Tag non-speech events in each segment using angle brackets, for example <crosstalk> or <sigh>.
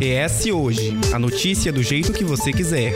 ES Hoje a notícia do jeito que você quiser.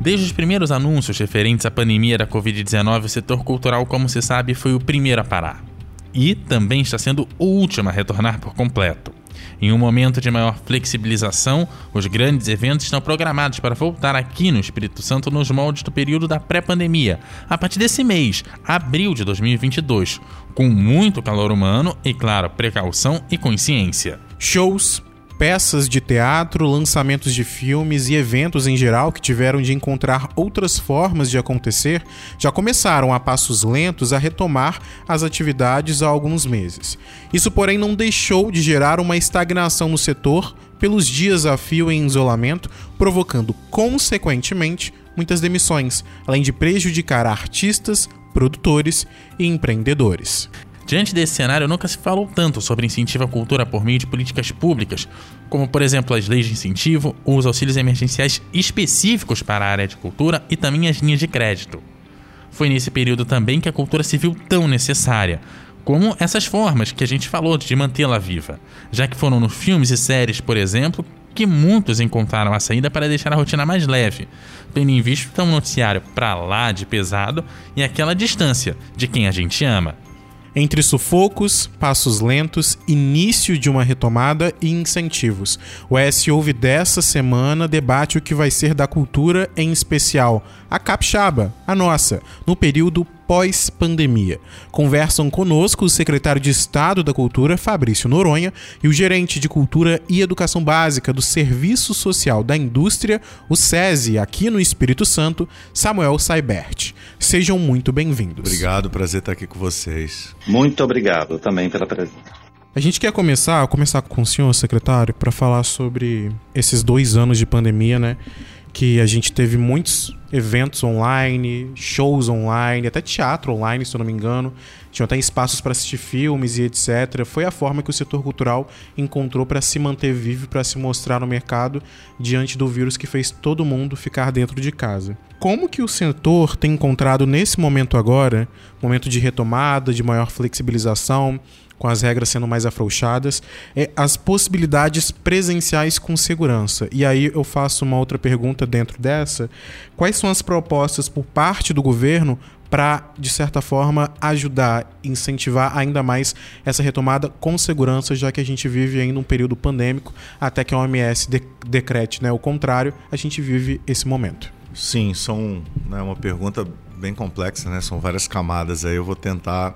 Desde os primeiros anúncios referentes à pandemia da Covid-19, o setor cultural, como se sabe, foi o primeiro a parar. E também está sendo o último a retornar por completo. Em um momento de maior flexibilização, os grandes eventos estão programados para voltar aqui no Espírito Santo nos moldes do período da pré-pandemia, a partir desse mês, abril de 2022, com muito calor humano e, claro, precaução e consciência. Shows, peças de teatro, lançamentos de filmes e eventos em geral que tiveram de encontrar outras formas de acontecer já começaram a passos lentos a retomar as atividades há alguns meses. Isso, porém, não deixou de gerar uma estagnação no setor pelos dias a fio em isolamento, provocando, consequentemente, muitas demissões, além de prejudicar artistas, produtores e empreendedores. Diante desse cenário, nunca se falou tanto sobre incentivo à cultura por meio de políticas públicas, como por exemplo as leis de incentivo, os auxílios emergenciais específicos para a área de cultura e também as linhas de crédito. Foi nesse período também que a cultura se viu tão necessária, como essas formas que a gente falou de mantê-la viva, já que foram nos filmes e séries, por exemplo, que muitos encontraram a saída para deixar a rotina mais leve, tendo em vista um noticiário para lá de pesado e aquela distância de quem a gente ama. Entre sufocos, passos lentos, início de uma retomada e incentivos. O S Ouve dessa semana debate o que vai ser da cultura, em especial a capixaba, a nossa, no período pós-pandemia. Conversam conosco o secretário de Estado da Cultura, Fabrício Noronha, e o gerente de Cultura e Educação Básica do Serviço Social da Indústria, o SESI, aqui no Espírito Santo, Samuel Saibert. Sejam muito bem-vindos. Obrigado, prazer estar aqui com vocês. Muito obrigado também pela presença. A gente quer começar, começar com o senhor, secretário, para falar sobre esses dois anos de pandemia, né? Que a gente teve muitos eventos online, shows online, até teatro online, se eu não me engano. Tinha até espaços para assistir filmes e etc. Foi a forma que o setor cultural encontrou para se manter vivo, para se mostrar no mercado diante do vírus que fez todo mundo ficar dentro de casa. Como que o setor tem encontrado nesse momento agora, momento de retomada, de maior flexibilização, com as regras sendo mais afrouxadas, é as possibilidades presenciais com segurança. E aí eu faço uma outra pergunta dentro dessa: quais são as propostas por parte do governo para, de certa forma, ajudar, incentivar ainda mais essa retomada com segurança, já que a gente vive ainda um período pandêmico, até que a OMS de decrete né, o contrário, a gente vive esse momento. Sim, são né, uma pergunta bem complexa, né? São várias camadas aí. Eu vou tentar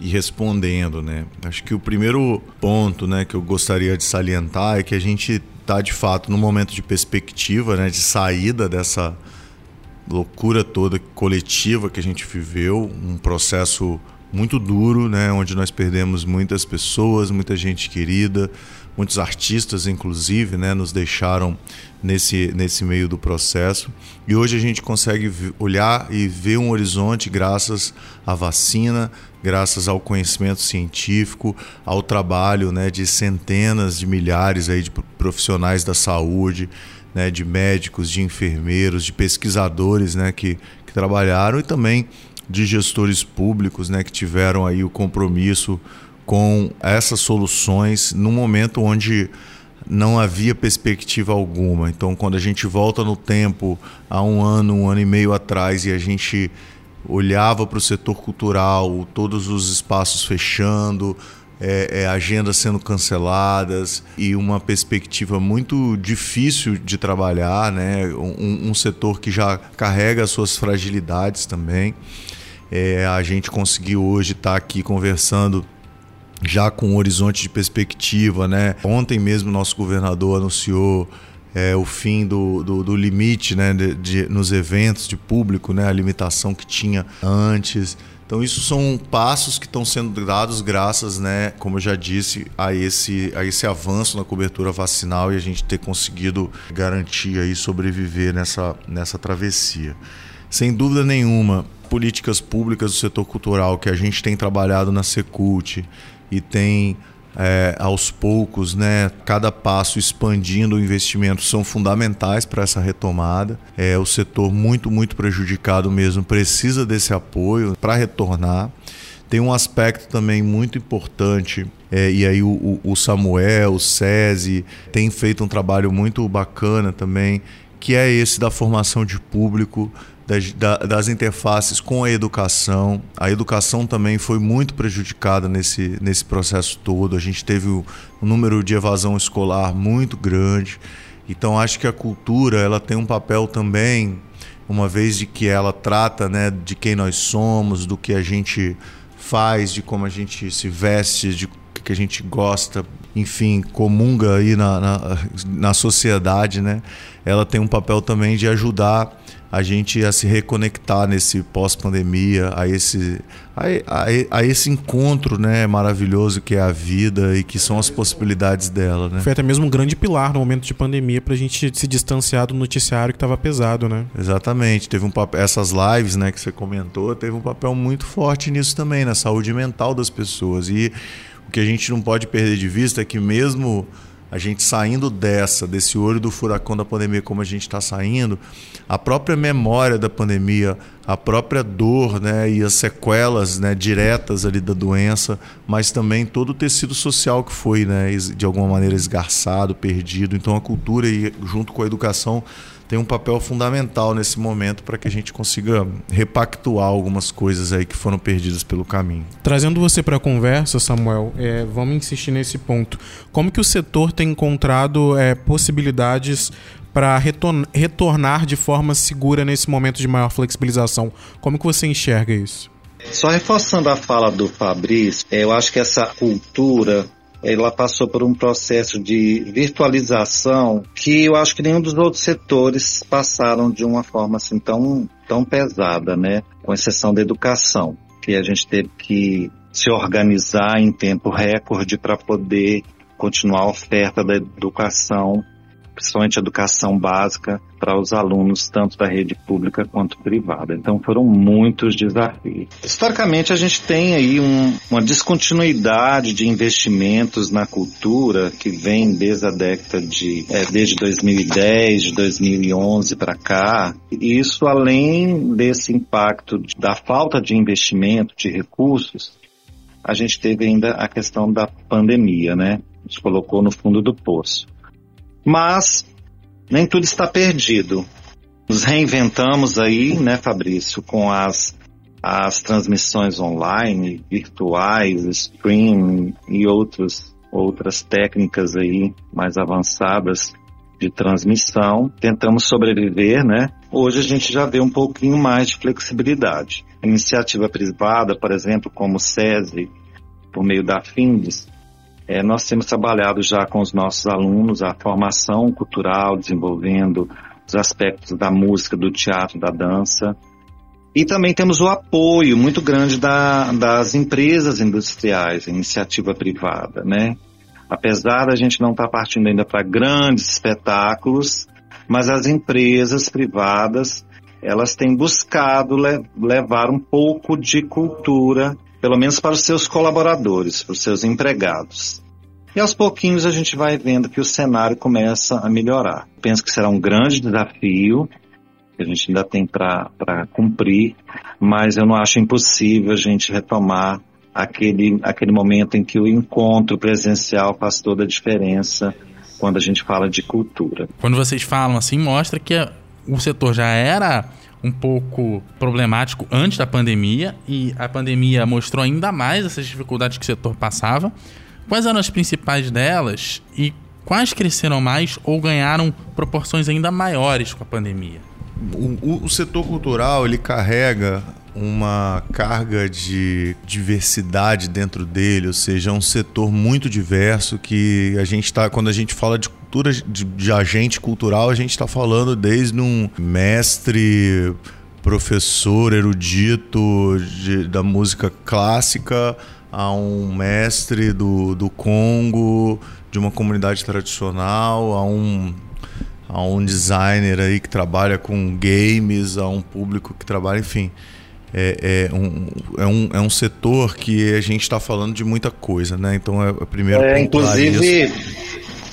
e respondendo, né? Acho que o primeiro ponto, né, que eu gostaria de salientar é que a gente está de fato no momento de perspectiva, né, de saída dessa loucura toda coletiva que a gente viveu, um processo muito duro, né, onde nós perdemos muitas pessoas, muita gente querida, muitos artistas inclusive, né, nos deixaram nesse nesse meio do processo. E hoje a gente consegue olhar e ver um horizonte graças à vacina, graças ao conhecimento científico, ao trabalho né, de centenas de milhares aí de profissionais da saúde, né, de médicos, de enfermeiros, de pesquisadores né, que, que trabalharam e também de gestores públicos né, que tiveram aí o compromisso com essas soluções num momento onde não havia perspectiva alguma. Então, quando a gente volta no tempo, há um ano, um ano e meio atrás, e a gente olhava para o setor cultural, todos os espaços fechando, é, é, agendas sendo canceladas e uma perspectiva muito difícil de trabalhar, né? um, um setor que já carrega as suas fragilidades também. É, a gente conseguiu hoje estar tá aqui conversando já com um horizonte de perspectiva, né? Ontem mesmo nosso governador anunciou é, o fim do, do, do limite né, de, de, nos eventos de público, né, a limitação que tinha antes. Então isso são passos que estão sendo dados graças, né, como eu já disse, a esse, a esse avanço na cobertura vacinal e a gente ter conseguido garantir aí sobreviver nessa, nessa travessia. Sem dúvida nenhuma, políticas públicas do setor cultural que a gente tem trabalhado na Secult e tem é, aos poucos, né, cada passo expandindo o investimento são fundamentais para essa retomada. É, o setor muito, muito prejudicado mesmo precisa desse apoio para retornar. Tem um aspecto também muito importante, é, e aí o, o Samuel, o SESI, tem feito um trabalho muito bacana também, que é esse da formação de público, das, das, interfaces com a educação. A educação também foi muito prejudicada nesse, nesse processo todo. A gente teve um número de evasão escolar muito grande. Então acho que a cultura ela tem um papel também, uma vez de que ela trata né, de quem nós somos, do que a gente faz, de como a gente se veste, de que a gente gosta, enfim, comunga aí na, na, na sociedade, né? Ela tem um papel também de ajudar a gente a se reconectar nesse pós-pandemia, a esse, a, a, a, esse encontro né, maravilhoso que é a vida e que são as possibilidades dela. Né? Foi até mesmo um grande pilar no momento de pandemia para a gente se distanciar do noticiário que estava pesado, né? Exatamente. Teve um papel, essas lives né, que você comentou, teve um papel muito forte nisso também, na saúde mental das pessoas. E o que a gente não pode perder de vista é que mesmo a gente saindo dessa, desse olho do furacão da pandemia, como a gente está saindo, a própria memória da pandemia, a própria dor né, e as sequelas né, diretas ali da doença, mas também todo o tecido social que foi né, de alguma maneira esgarçado, perdido. Então a cultura e junto com a educação tem um papel fundamental nesse momento para que a gente consiga repactuar algumas coisas aí que foram perdidas pelo caminho. Trazendo você para a conversa, Samuel, é, vamos insistir nesse ponto. Como que o setor tem encontrado é, possibilidades para retornar de forma segura nesse momento de maior flexibilização? Como que você enxerga isso? Só reforçando a fala do Fabrício, eu acho que essa cultura ela passou por um processo de virtualização que eu acho que nenhum dos outros setores passaram de uma forma assim tão, tão pesada, né? Com exceção da educação, que a gente teve que se organizar em tempo recorde para poder continuar a oferta da educação principalmente educação básica para os alunos, tanto da rede pública quanto privada. Então foram muitos desafios. Historicamente, a gente tem aí um, uma descontinuidade de investimentos na cultura que vem desde a década de, é, desde 2010, de 2011 para cá. E isso, além desse impacto da falta de investimento, de recursos, a gente teve ainda a questão da pandemia, né? Nos colocou no fundo do poço. Mas nem tudo está perdido. Nos reinventamos aí, né, Fabrício, com as, as transmissões online, virtuais, streaming e outros, outras técnicas aí mais avançadas de transmissão. Tentamos sobreviver, né? Hoje a gente já vê um pouquinho mais de flexibilidade. A iniciativa privada, por exemplo, como o SESI, por meio da FINDES, é, nós temos trabalhado já com os nossos alunos a formação cultural, desenvolvendo os aspectos da música, do teatro, da dança. E também temos o apoio muito grande da, das empresas industriais, iniciativa privada, né? Apesar da gente não estar tá partindo ainda para grandes espetáculos, mas as empresas privadas, elas têm buscado le levar um pouco de cultura pelo menos para os seus colaboradores, para os seus empregados. E aos pouquinhos a gente vai vendo que o cenário começa a melhorar. Penso que será um grande desafio, que a gente ainda tem para cumprir, mas eu não acho impossível a gente retomar aquele, aquele momento em que o encontro presencial faz toda a diferença quando a gente fala de cultura. Quando vocês falam assim, mostra que o setor já era um pouco problemático antes da pandemia e a pandemia mostrou ainda mais essas dificuldades que o setor passava. Quais eram as principais delas e quais cresceram mais ou ganharam proporções ainda maiores com a pandemia? O, o, setor cultural ele carrega uma carga de diversidade dentro dele, ou seja, é um setor muito diverso que a gente está quando a gente fala de cultura de, de agente cultural, a gente está falando desde um mestre, professor erudito de, da música clássica a um mestre do, do Congo, de uma comunidade tradicional, a um a um designer aí que trabalha com games, a um público que trabalha, enfim é, é, um, é, um, é um setor que a gente está falando de muita coisa, né? Então é, é primeiro é, inclusive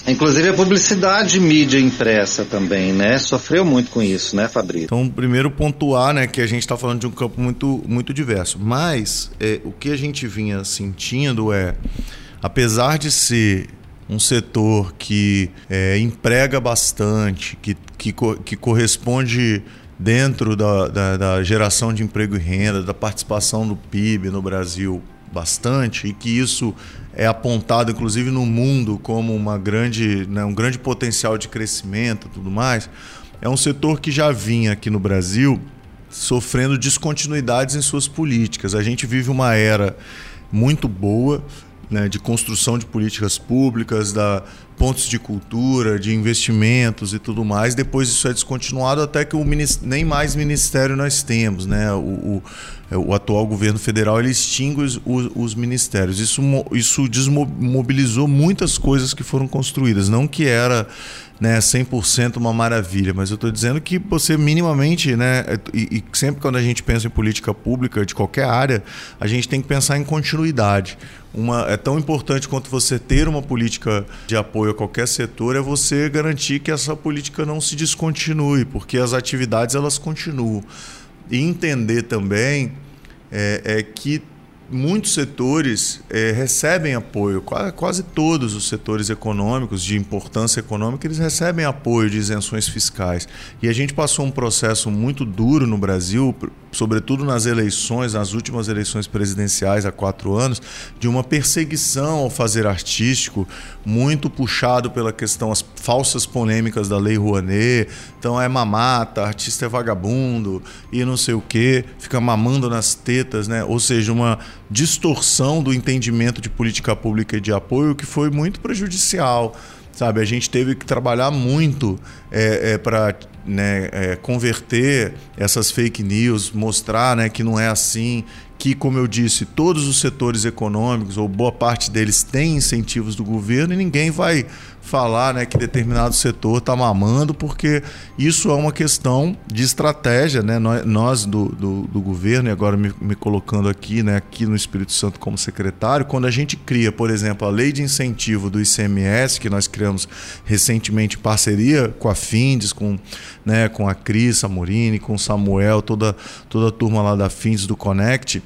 Inclusive a publicidade mídia impressa também, né? Sofreu muito com isso, né, Fabrício? Então, primeiro pontuar, né, que a gente está falando de um campo muito, muito diverso. Mas é, o que a gente vinha sentindo é, apesar de ser um setor que é, emprega bastante, que, que, que corresponde dentro da, da, da, geração de emprego e renda, da participação do PIB no Brasil bastante, e que isso é apontado inclusive no mundo como uma grande, né, um grande potencial de crescimento e tudo mais, é um setor que já vinha aqui no Brasil sofrendo descontinuidades em suas políticas. A gente vive uma era muito boa né, de construção de políticas públicas, da pontos de cultura, de investimentos e tudo mais. Depois isso é descontinuado até que o nem mais ministério nós temos, né? O, o, o atual governo federal ele extingue os, os, os, ministérios. Isso, isso desmobilizou muitas coisas que foram construídas. Não que era né, 100% uma maravilha, mas eu estou dizendo que você minimamente, né, e, e, sempre quando a gente pensa em política pública de qualquer área, a gente tem que pensar em continuidade. Uma, é tão importante quanto você ter uma política de apoio a qualquer setor, é você garantir que essa política não se descontinue, porque as atividades elas continuam. E entender também é, é que muitos setores é, recebem apoio, quase todos os setores econômicos de importância econômica, eles recebem apoio de isenções fiscais. E a gente passou um processo muito duro no Brasil, sobretudo nas eleições, nas últimas eleições presidenciais há quatro anos, de uma perseguição ao fazer artístico, muito puxado pela questão, as falsas polêmicas da Lei Rouanet. Então é mamata, artista é vagabundo e não sei o quê, fica mamando nas tetas, né? Ou seja, uma distorção do entendimento de política pública e de apoio que foi muito prejudicial sabe? A gente teve que trabalhar muito é, é, para né, é, converter essas fake news, mostrar né, que não é assim, que, como eu disse, todos os setores econômicos, ou boa parte deles, têm incentivos do governo e ninguém vai falar né, que determinado setor está mamando, porque isso é uma questão de estratégia. Né? Nós, do, do, do governo, e agora me, me, colocando aqui, né, aqui no Espírito Santo como secretário, quando a gente cria, por exemplo, a lei de incentivo do ICMS, que nós criamos recentemente em parceria com a Findes, com, né, com a Cris Samorini, com o Samuel, toda, toda a turma lá da Findes do Connect,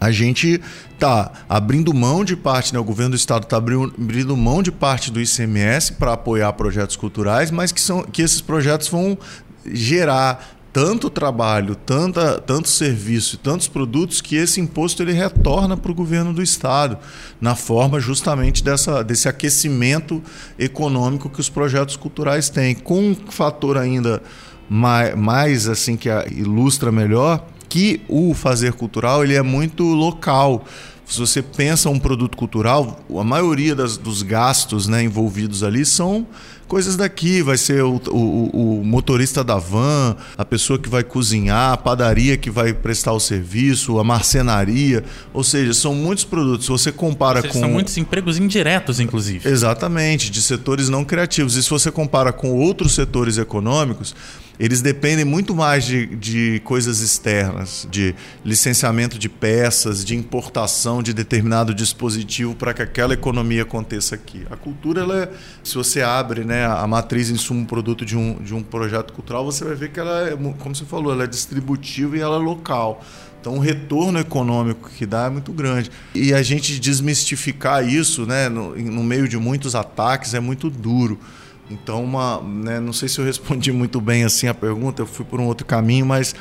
a gente está abrindo mão de parte, né, o governo do estado está abrindo mão de parte do ICMS para apoiar projetos culturais, mas que, são, que esses projetos vão gerar tanto trabalho, tanta, tanto serviço tantos produtos que esse imposto ele retorna para o governo do estado na forma justamente dessa, desse aquecimento econômico que os projetos culturais têm, com um fator ainda mais, mais assim que ilustra melhor que o fazer cultural ele é muito local. Se você pensa um produto cultural, a maioria das, dos gastos né, envolvidos ali são coisas daqui. Vai ser o, o, o, motorista da van, a pessoa que vai cozinhar, a padaria que vai prestar o serviço, a marcenaria. Ou seja, são muitos produtos. Se você compara seja, com. São muitos empregos indiretos, inclusive. Exatamente, de setores não criativos. E se você compara com outros setores econômicos eles dependem muito mais de, de coisas externas, de licenciamento de peças, de importação de determinado dispositivo para que aquela economia aconteça aqui. A cultura, ela é, se você abre né, a matriz insumo produto de um, de um projeto cultural, você vai ver que ela é, como você falou, ela é distributiva e ela é local. Então o retorno econômico que dá é muito grande. E a gente desmistificar isso né, no, no meio de muitos ataques é muito duro. Então, uma, né, não sei se eu respondi muito bem assim a pergunta, eu fui por um outro caminho, mas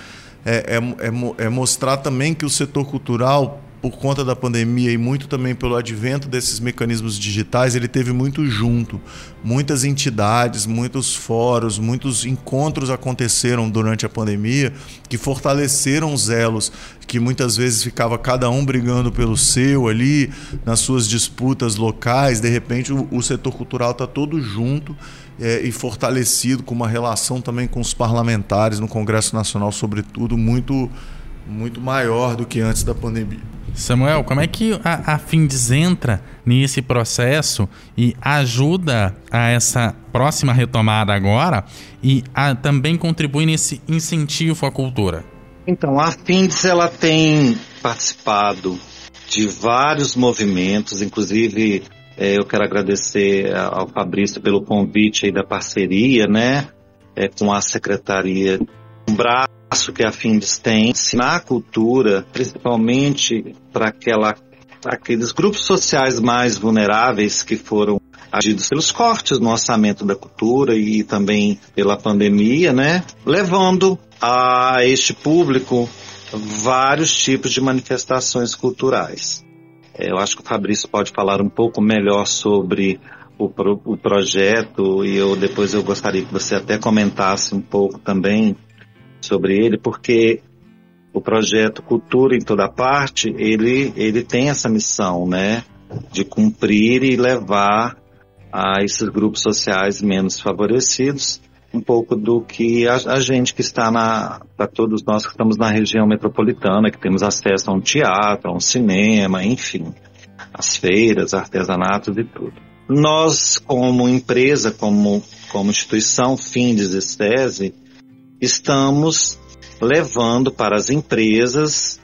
é, é, é, é mostrar também que o setor cultural por conta da pandemia e muito também pelo advento desses mecanismos digitais, ele teve muito junto. Muitas entidades, muitos fóruns, muitos encontros aconteceram durante a pandemia que fortaleceram os elos que muitas vezes ficava cada um brigando pelo seu ali, nas suas disputas locais. De repente, o, o setor cultural está todo junto é, e fortalecido, com uma relação também com os parlamentares no Congresso Nacional, sobretudo, muito, muito maior do que antes da pandemia. Samuel, como é que a, a Findes entra nesse processo e ajuda a essa próxima retomada agora e a, também contribui nesse incentivo à cultura? Então, a Findes ela tem participado de vários movimentos, inclusive É, eu quero agradecer ao Fabrício pelo convite da parceria, né? É, com a Secretaria, braço que a Findes tem na cultura, principalmente para aquela aqueles grupos sociais mais vulneráveis que foram agidos pelos cortes no orçamento da cultura e também pela pandemia, né? Levando a este público vários tipos de manifestações culturais. É, eu acho que o Fabrício pode falar um pouco melhor sobre o, pro, o projeto e eu depois eu gostaria que você até comentasse um pouco também sobre ele, porque o projeto Cultura em Toda Parte, ele, ele tem essa missão, né? De cumprir e levar a esses grupos sociais menos favorecidos um pouco do que a, a gente que está na, para todos nós que estamos na região metropolitana, que temos acesso a um teatro, a um cinema, enfim, as feiras, artesanatos e tudo. Nós, como empresa, como, como instituição Findes Estese, estamos levando para as empresas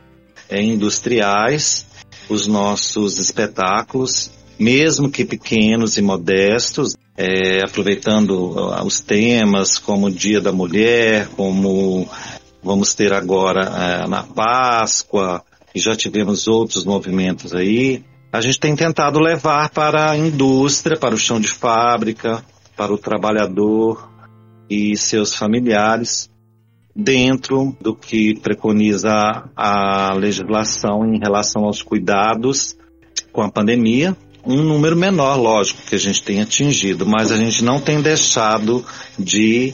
é, industriais os nossos espetáculos, mesmo que pequenos e modestos, é, aproveitando uh, os temas como o Dia da Mulher, como vamos ter agora é, na Páscoa, e já tivemos outros movimentos aí. A gente tem tentado levar para a indústria, para o chão de fábrica, para o trabalhador e seus familiares, dentro do que preconiza a legislação em relação aos cuidados com a pandemia. Um número menor, lógico, que a gente tem atingido, mas a gente não tem deixado de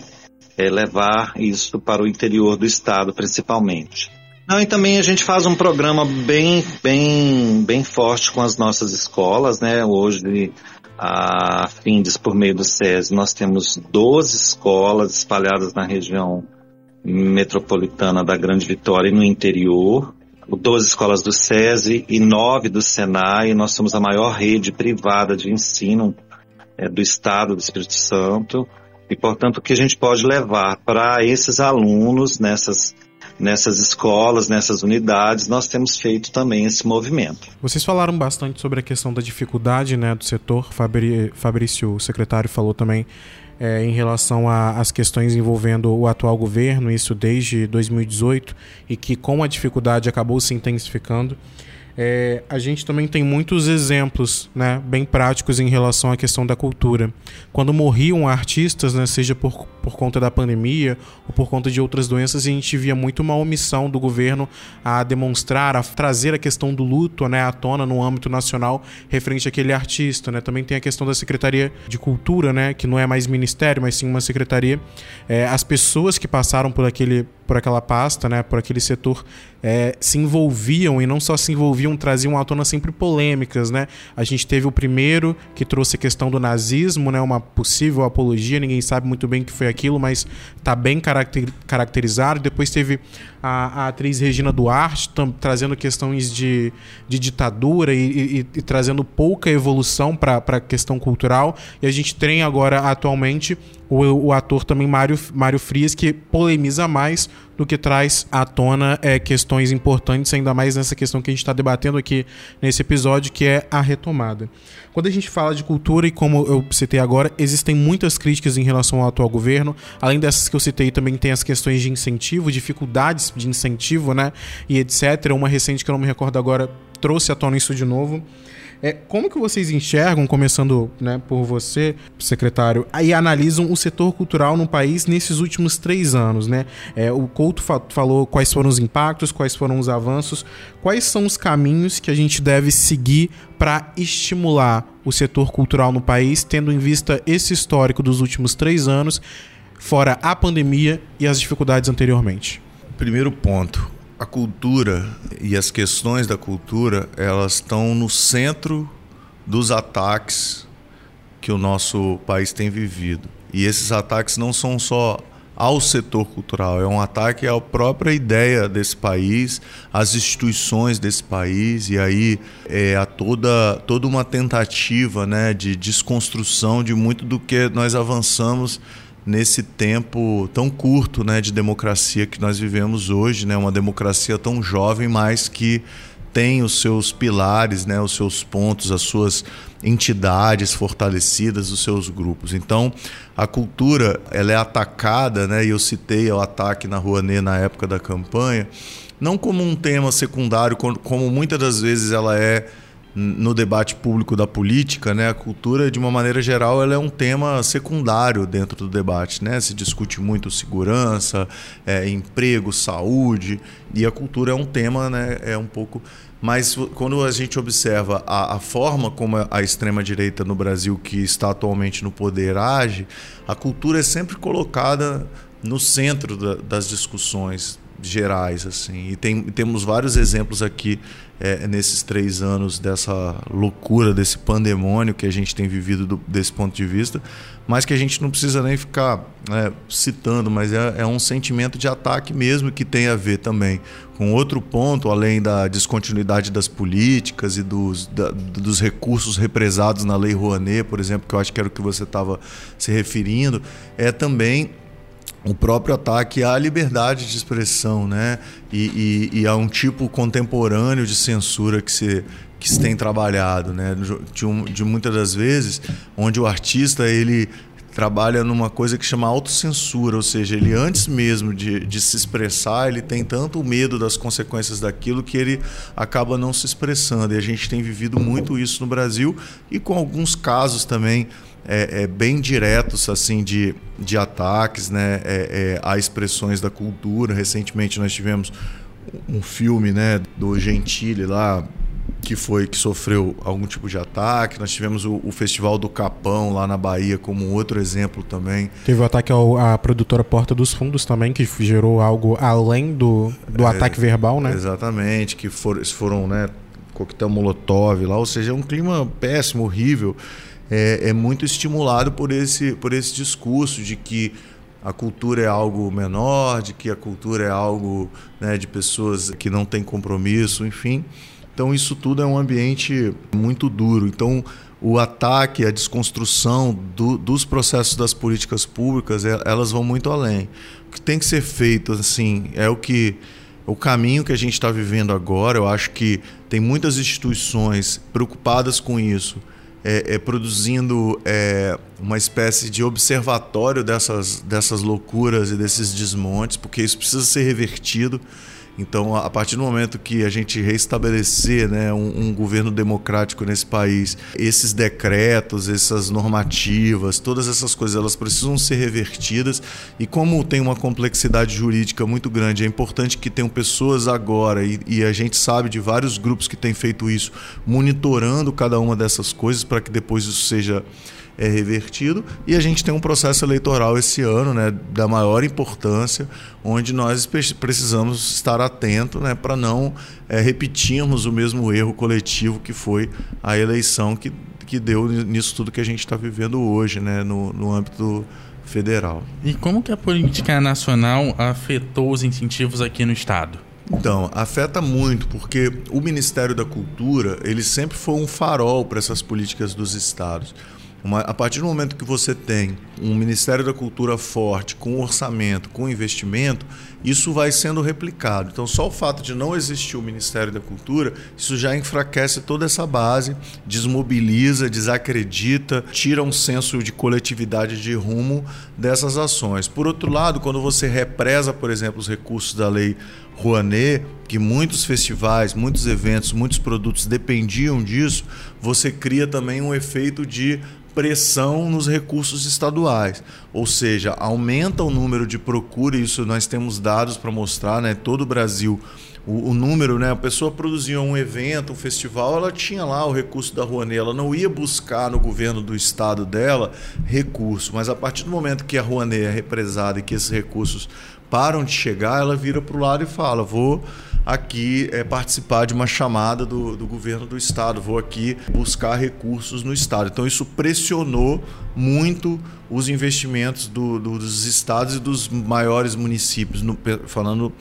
é, levar isso para o interior do estado, principalmente. Não, e também a gente faz um programa bem, bem, bem forte com as nossas escolas, né? Hoje, a Findes, por meio do SESI, nós temos 12 escolas espalhadas na região metropolitana da Grande Vitória e no interior, 12 escolas do SESI e 9 do SENAI. Nós somos a maior rede privada de ensino é, do Estado do Espírito Santo. E, portanto, o que a gente pode levar para esses alunos nessas nessas escolas, nessas unidades, nós temos feito também esse movimento. Vocês falaram bastante sobre a questão da dificuldade né, do setor. Fabrício, o secretário, falou também é, em relação às questões envolvendo o atual governo, isso desde 2018, e que com a dificuldade acabou se intensificando. É, a gente também tem muitos exemplos né, bem práticos em relação à questão da cultura. Quando morriam artistas, né, seja por, por conta da pandemia ou por conta de outras doenças, a gente via muito uma omissão do governo a demonstrar, a trazer a questão do luto né, à tona no âmbito nacional referente àquele artista. Né? Também tem a questão da Secretaria de Cultura, né, que não é mais ministério, mas sim uma secretaria. É, as pessoas que passaram por aquele por aquela pasta, né, por aquele setor, é, se envolviam e não só se envolviam, traziam à tona sempre polêmicas, né? A gente teve o primeiro que trouxe a questão do nazismo, né, uma possível apologia, ninguém sabe muito bem o que foi aquilo, mas está bem caracter, caracterizado. Depois teve a, a atriz Regina Duarte tam, trazendo questões de, de ditadura e, e, e trazendo pouca evolução para a questão cultural. E a gente tem agora atualmente o, o ator também Mário, Mário Frias, que polemiza mais do que traz à tona é, questões importantes, ainda mais nessa questão que a gente está debatendo aqui nesse episódio, que é a retomada. Quando a gente fala de cultura, e como eu citei agora, existem muitas críticas em relação ao atual governo. Além dessas que eu citei, também tem as questões de incentivo, dificuldades de incentivo, né? E etc. Uma recente que eu não me recordo agora trouxe à tona isso de novo. É, como que vocês enxergam, começando né, por você, secretário, e analisam o setor cultural no país nesses últimos três anos? Né? É, o Couto fa falou quais foram os impactos, quais foram os avanços, quais são os caminhos que a gente deve seguir para estimular o setor cultural no país, tendo em vista esse histórico dos últimos três anos, fora a pandemia e as dificuldades anteriormente? Primeiro ponto, a cultura e as questões da cultura elas estão no centro dos ataques que o nosso país tem vivido. E esses ataques não são só ao setor cultural, é um ataque à própria ideia desse país, às instituições desse país e aí é, a toda, toda uma tentativa né, de desconstrução de muito do que nós avançamos nesse tempo tão curto né, de democracia que nós vivemos hoje, né, uma democracia tão jovem, mas que tem os seus pilares, né, os seus pontos, as suas entidades fortalecidas, os seus grupos. Então, a cultura ela é atacada, né, e eu citei o ataque na Rouanet na época da campanha, não como um tema secundário, como muitas das vezes ela é no debate público da política, né, a cultura, de uma maneira geral, ela é um tema secundário dentro do debate. Né? Se discute muito segurança, é, emprego, saúde, e a cultura é um tema né, é um pouco. Mas quando a gente observa a, a forma como a extrema-direita no Brasil, que está atualmente no poder, age, a cultura é sempre colocada no centro da, das discussões gerais assim. E tem, temos vários exemplos aqui é, nesses três anos dessa loucura desse pandemônio que a gente tem vivido do, desse ponto de vista mas que a gente não precisa nem ficar é, citando mas é, é, um sentimento de ataque mesmo que tem a ver também com outro ponto além da descontinuidade das políticas e dos, da, dos recursos represados na lei Rouanet por exemplo que eu acho que era o que você estava se referindo é também o próprio ataque à liberdade de expressão, né? E, e, e, a um tipo contemporâneo de censura que se, que se tem trabalhado, né? De, um, de muitas das vezes, onde o artista ele trabalha numa coisa que chama autocensura, ou seja, ele antes mesmo de, de se expressar, ele tem tanto medo das consequências daquilo que ele acaba não se expressando. E a gente tem vivido muito isso no Brasil e com alguns casos também é, é, bem diretos assim de, de ataques né, é, é, a expressões da cultura. Recentemente nós tivemos um filme né, do Gentili lá que foi que sofreu algum tipo de ataque. Nós tivemos o, o, Festival do Capão lá na Bahia como outro exemplo também. Teve o ataque ao, à produtora Porta dos Fundos também, que gerou algo além do, do é, ataque verbal, né? Exatamente, que for, foram, né, coquetel molotov lá, ou seja, é um clima péssimo, horrível é, é muito estimulado por esse, por esse discurso de que a cultura é algo menor, de que a cultura é algo né, de pessoas que não têm compromisso, enfim. Então, isso tudo é um ambiente muito duro. Então, o ataque, a desconstrução do, dos processos das políticas públicas, é, elas vão muito além. O que tem que ser feito, assim, é o que o caminho que a gente está vivendo agora. Eu acho que tem muitas instituições preocupadas com isso é, é, produzindo é, uma espécie de observatório dessas, dessas loucuras e desses desmontes, porque isso precisa ser revertido. Então, a partir do momento que a gente restabelecer né, um, um, governo democrático nesse país, esses decretos, essas normativas, todas essas coisas, elas precisam ser revertidas. E como tem uma complexidade jurídica muito grande, é importante que tenham pessoas agora, e, e a gente sabe de vários grupos que têm feito isso, monitorando cada uma dessas coisas para que depois isso seja é revertido. E a gente tem um processo eleitoral esse ano, né, da maior importância, onde nós precisamos estar atentos né, para não é, repetirmos o mesmo erro coletivo que foi a eleição que, que deu nisso tudo que a gente está vivendo hoje, né, no, no âmbito federal. E como que a política nacional afetou os incentivos aqui no Estado? Então, afeta muito, porque o Ministério da Cultura, ele sempre foi um farol para essas políticas dos estados. Uma, a partir do momento que você tem um Ministério da Cultura forte, com orçamento, com investimento, isso vai sendo replicado. Então, só o fato de não existir o Ministério da Cultura, isso já enfraquece toda essa base, desmobiliza, desacredita, tira um senso de coletividade de rumo dessas ações. Por outro lado, quando você represa, por exemplo, os recursos da lei Rouanet, que muitos festivais, muitos eventos, muitos produtos dependiam disso, você cria também um efeito de pressão nos recursos estaduais, ou seja, aumenta o número de procura, isso nós temos dados para mostrar, né? Todo o Brasil, o, o, número, né? A pessoa produzia um evento, um festival, ela tinha lá o recurso da Rouanet, ela não ia buscar no governo do estado dela recurso, mas a partir do momento que a Rouanet é represada e que esses recursos param de chegar, ela vira para o lado e fala: vou aqui é, participar de uma chamada do, do governo do estado, vou aqui buscar recursos no estado. Então isso pressionou muito os investimentos do, do, dos estados e dos maiores municípios, no, falando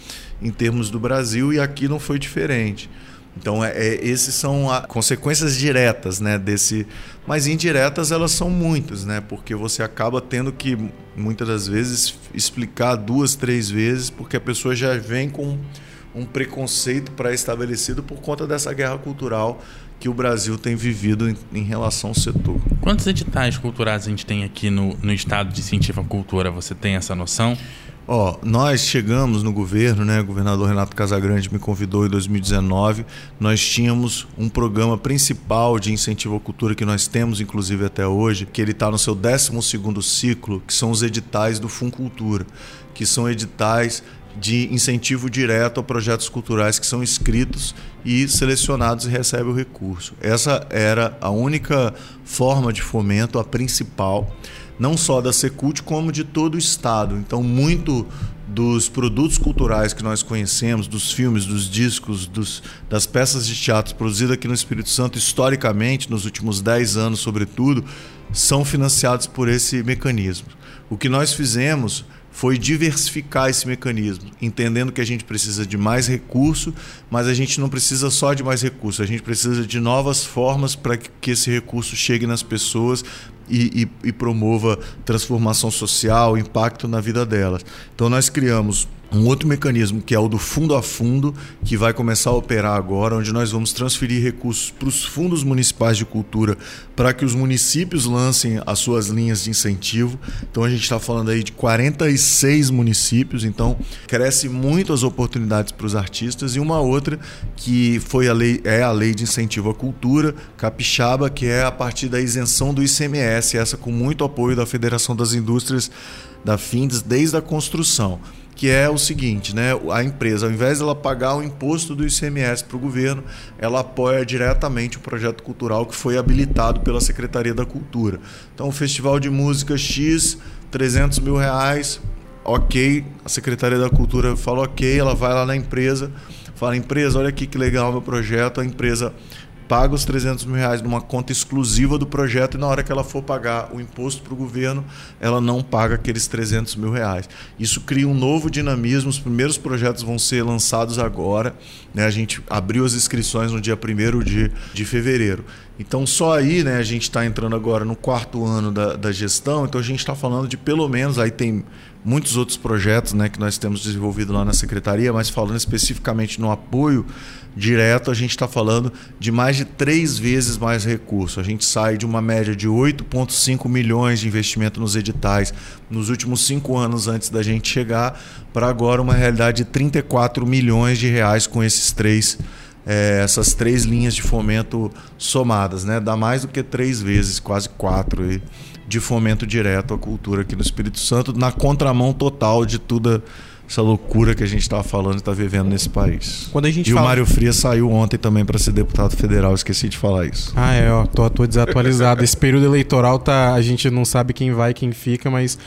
em termos do Brasil, e aqui não foi diferente. Então, é, é, esses são as consequências diretas né, desse. Mas indiretas elas são muitas, né? Porque você acaba tendo que, muitas das vezes, explicar duas, três vezes, porque a pessoa já vem com um preconceito pré-estabelecido por conta dessa guerra cultural que o Brasil tem vivido em, em, relação ao setor. Quantos editais culturais a gente tem aqui no, no estado de incentivo à cultura? Você tem essa noção? Ó, nós chegamos no governo, né? O governador Renato Casagrande me convidou em 2019. Nós tínhamos um programa principal de incentivo à cultura que nós temos, inclusive até hoje, que ele está no seu 12 ciclo, que são os editais do Funcultura, que são editais de incentivo direto a projetos culturais que são inscritos e selecionados e recebem o recurso. Essa era a única forma de fomento, a principal, não só da Secult, como de todo o Estado. Então, muito dos produtos culturais que nós conhecemos, dos filmes, dos discos, dos, das peças de teatro produzidas aqui no Espírito Santo, historicamente, nos últimos 10 anos, sobretudo, são financiados por esse mecanismo. O que nós fizemos foi diversificar esse mecanismo, entendendo que a gente precisa de mais recurso, mas a gente não precisa só de mais recurso, a gente precisa de novas formas para que esse recurso chegue nas pessoas e, e, e promova transformação social, impacto na vida delas. Então nós criamos um outro mecanismo que é o do fundo a fundo, que vai começar a operar agora, onde nós vamos transferir recursos para os fundos municipais de cultura para que os municípios lancem as suas linhas de incentivo. Então a gente está falando aí de 46 municípios, então cresce muito as oportunidades para os artistas. E uma outra que foi a lei é a lei de incentivo à cultura capixaba, que é a partir da isenção do ICMS, essa com muito apoio da Federação das Indústrias da Findes desde a construção que é o seguinte, né? A empresa, ao invés de ela pagar o imposto do ICMS para o governo, ela apoia diretamente o projeto cultural que foi habilitado pela Secretaria da Cultura. Então, o Festival de Música X, 300 mil reais, ok. A Secretaria da Cultura fala ok, ela vai lá na empresa, fala, empresa, olha aqui que legal meu projeto, a empresa paga os 300 mil reais numa conta exclusiva do projeto e na hora que ela for pagar o imposto para o governo, ela não paga aqueles 300 mil reais. Isso cria um novo dinamismo. Os primeiros projetos vão ser lançados agora. Né? A gente abriu as inscrições no dia 1 de, de fevereiro. Então, só aí né, a gente está entrando agora no quarto ano da, da gestão, então a gente está falando de pelo menos, aí tem muitos outros projetos né, que nós temos desenvolvido lá na secretaria, mas falando especificamente no apoio direto, a gente está falando de mais de três vezes mais recursos. A gente sai de uma média de 8,5 milhões de investimento nos editais nos últimos cinco anos antes da gente chegar, para agora uma realidade de 34 milhões de reais com esses três. É, essas três linhas de fomento somadas, né? Dá mais do que três vezes, quase quatro. E de fomento direto à cultura aqui no Espírito Santo, na contramão total de toda essa loucura que a gente está falando e está vivendo nesse país. Quando a gente e fala... o Mário Frias saiu ontem também para ser deputado federal, esqueci de falar isso. Ah, é, ó, tô, tô desatualizado. Esse período eleitoral tá, a gente não sabe quem vai, quem fica, mas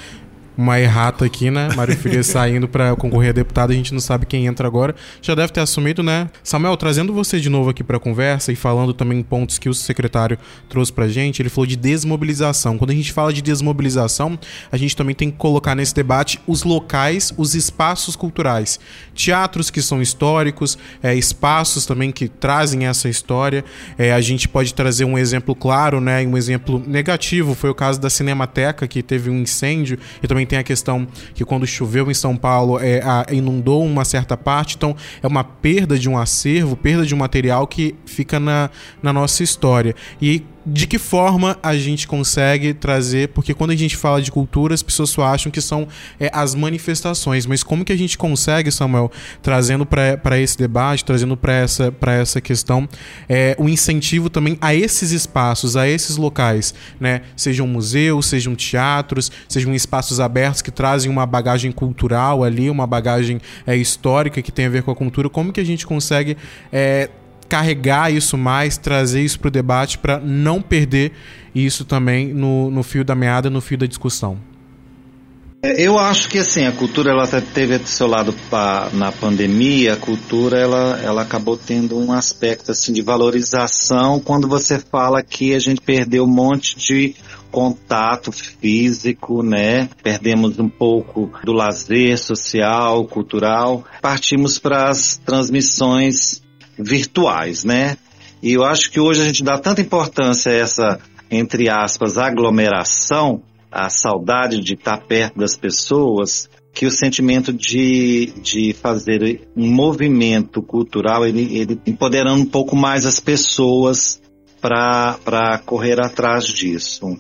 uma errata aqui, né? Mário Frias <laughs> saindo para concorrer a deputado, a gente não sabe quem entra agora. Já deve ter assumido, né? Samuel, trazendo você de novo aqui para conversa e falando também pontos que o secretário trouxe pra gente, ele falou de desmobilização. Quando a gente fala de desmobilização, a gente também tem que colocar nesse debate os locais, os espaços culturais. Teatros que são históricos, é, espaços também que trazem essa história. É, a gente pode trazer um exemplo claro, né? Um exemplo negativo foi o caso da Cinemateca, que teve um incêndio e também tem a questão que quando choveu em São Paulo é, a, inundou uma certa parte, então é uma perda de um acervo, perda de um material que fica na, na nossa história. E de que forma a gente consegue trazer, porque quando a gente fala de cultura, as pessoas só acham que são é, as manifestações, mas como que a gente consegue, Samuel, trazendo para esse debate, trazendo para essa, essa questão, é, o incentivo também a esses espaços, a esses locais, né? Sejam museus, sejam teatros, sejam espaços abertos que trazem uma bagagem cultural ali, uma bagagem é, histórica que tem a ver com a cultura, como que a gente consegue é, carregar isso mais, trazer isso para o debate para não perder isso também no, no fio da meada, no fio da discussão. É, eu acho que assim a cultura ela teve seu lado pra, na pandemia, a cultura ela, ela acabou tendo um aspecto assim de valorização quando você fala que a gente perdeu um monte de contato físico, né? Perdemos um pouco do lazer social, cultural. Partimos para as transmissões virtuais, né? E eu acho que hoje a gente dá tanta importância a essa, entre aspas, aglomeração, a saudade de estar perto das pessoas, que o sentimento de, de fazer um movimento cultural, ele, ele empoderando um pouco mais as pessoas para correr atrás disso.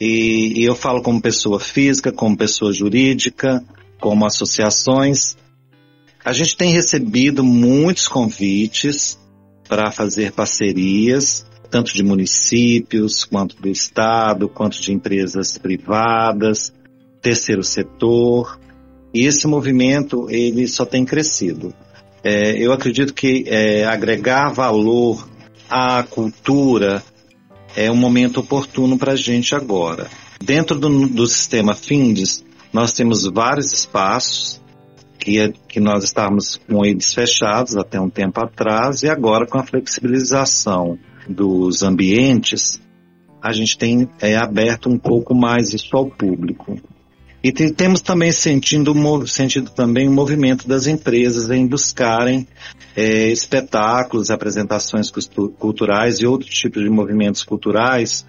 E, e eu falo como pessoa física, como pessoa jurídica, como associações. A gente tem recebido muitos convites para fazer parcerias, tanto de municípios, quanto do Estado, quanto de empresas privadas, terceiro setor. E esse movimento ele só tem crescido. É, eu acredito que é, agregar valor à cultura é um momento oportuno para a gente agora. Dentro do, do sistema FINDES, nós temos vários espaços que, que nós estávamos com eles fechados até um tempo atrás e agora com a flexibilização dos ambientes, a gente tem é, aberto um pouco mais isso ao público. E tem, temos também sentindo, sentido também o movimento das empresas em buscarem é, espetáculos, apresentações culturais e outros tipos de movimentos culturais,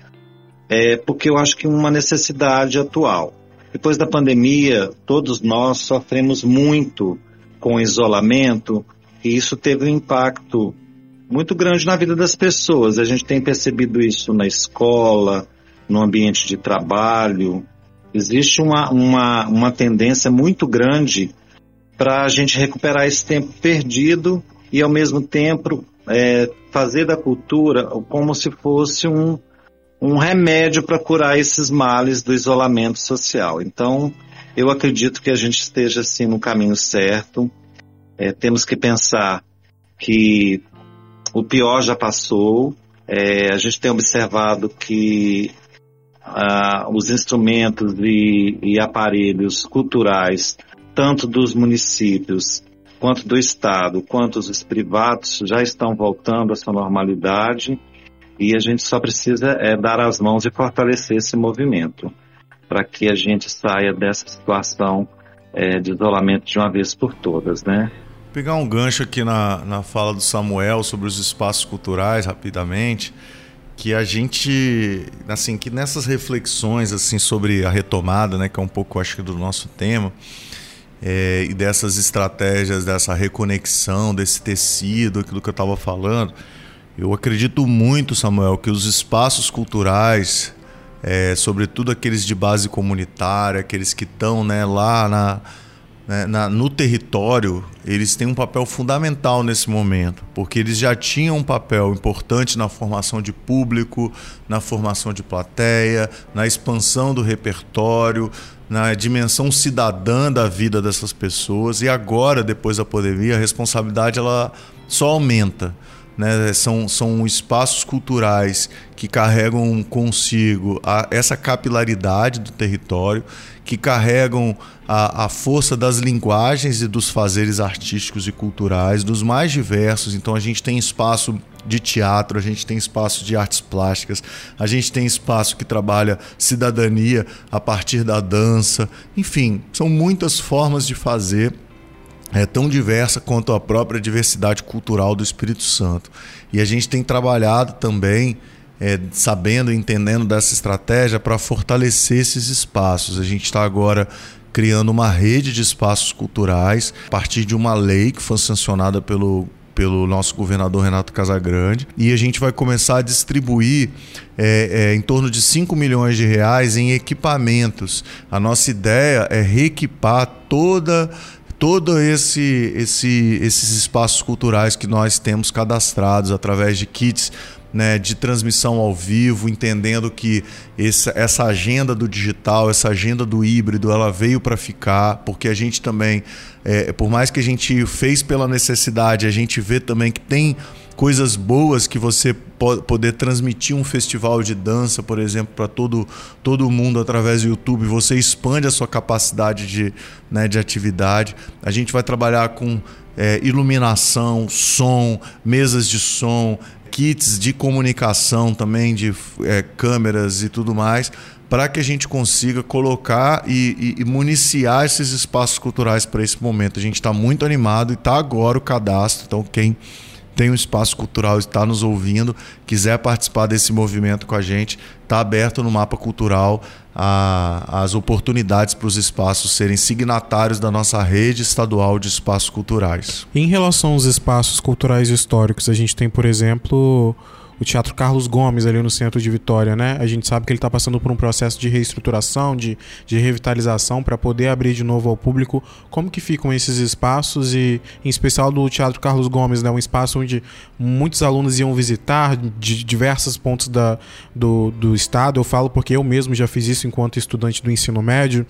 é, porque eu acho que é uma necessidade atual. Depois da pandemia, todos nós sofremos muito com isolamento e isso teve um impacto muito grande na vida das pessoas. A gente tem percebido isso na escola, no ambiente de trabalho, Existe uma, uma, uma tendência muito grande para a gente recuperar esse tempo perdido e, ao mesmo tempo, é, fazer da cultura como se fosse um, um remédio para curar esses males do isolamento social. Então, eu acredito que a gente esteja assim no caminho certo. É, temos que pensar que o pior já passou. É, a gente tem observado que ah, os instrumentos e, e aparelhos culturais, tanto dos municípios quanto do Estado, quanto os privados, já estão voltando à sua normalidade e a gente só precisa é, dar as mãos e fortalecer esse movimento para que a gente saia dessa situação é, de isolamento de uma vez por todas, né? Pegar um gancho aqui na, na fala do Samuel sobre os espaços culturais, rapidamente que a gente, assim, que nessas reflexões assim sobre a retomada, né, que é um pouco acho que do nosso tema, é, e dessas estratégias, dessa reconexão, desse tecido, aquilo que eu estava falando, eu acredito muito, Samuel, que os espaços culturais, é, sobretudo aqueles de base comunitária, aqueles que estão né, lá na, né, na, no território, eles têm um papel fundamental nesse momento, porque eles já tinham um papel importante na formação de público, na formação de plateia, na expansão do repertório, na dimensão cidadã da vida dessas pessoas. E agora, depois da pandemia, a responsabilidade ela só aumenta. Né? São, são espaços culturais que carregam consigo a, essa capilaridade do território, que carregam a, a força das linguagens e dos fazeres artísticos e culturais, dos mais diversos. Então a gente tem espaço de teatro, a gente tem espaço de artes plásticas, a gente tem espaço que trabalha cidadania a partir da dança. Enfim, são muitas formas de fazer é tão diversa quanto a própria diversidade cultural do Espírito Santo. E a gente tem trabalhado também, é, sabendo e entendendo dessa estratégia para fortalecer esses espaços. A gente está agora criando uma rede de espaços culturais a partir de uma lei que foi sancionada pelo pelo nosso governador Renato Casagrande e a gente vai começar a distribuir é, é, em torno de 5 milhões de reais em equipamentos. A nossa ideia é reequipar toda todo esse, esse, esses espaços culturais que nós temos cadastrados através de kits né, de transmissão ao vivo, entendendo que esse, essa agenda do digital, essa agenda do híbrido, ela veio para ficar, porque a gente também, é, por mais que a gente fez pela necessidade, a gente vê também que tem coisas boas que você pode poder transmitir um festival de dança, por exemplo, para todo, todo mundo através do YouTube, você expande a sua capacidade de, né, de atividade. A gente vai trabalhar com é, iluminação, som, mesas de som, kits de comunicação também, de é, câmeras e tudo mais, para que a gente consiga colocar e, e, e municiar esses espaços culturais para esse momento. A gente está muito animado e está agora o cadastro, então quem tem um espaço cultural, está nos ouvindo, quiser participar desse movimento com a gente, está aberto no mapa cultural a, as oportunidades para os espaços serem signatários da nossa rede estadual de espaços culturais. Em relação aos espaços culturais históricos, a gente tem, por exemplo, o Teatro Carlos Gomes ali no centro de Vitória, né? A gente sabe que ele está passando por um processo de reestruturação, de, de revitalização para poder abrir de novo ao público. Como que ficam esses espaços e, em especial do Teatro Carlos Gomes, né? Um espaço onde muitos alunos iam visitar de diversos pontos da, do, do estado. Eu falo porque eu mesmo já fiz isso enquanto estudante do ensino médio,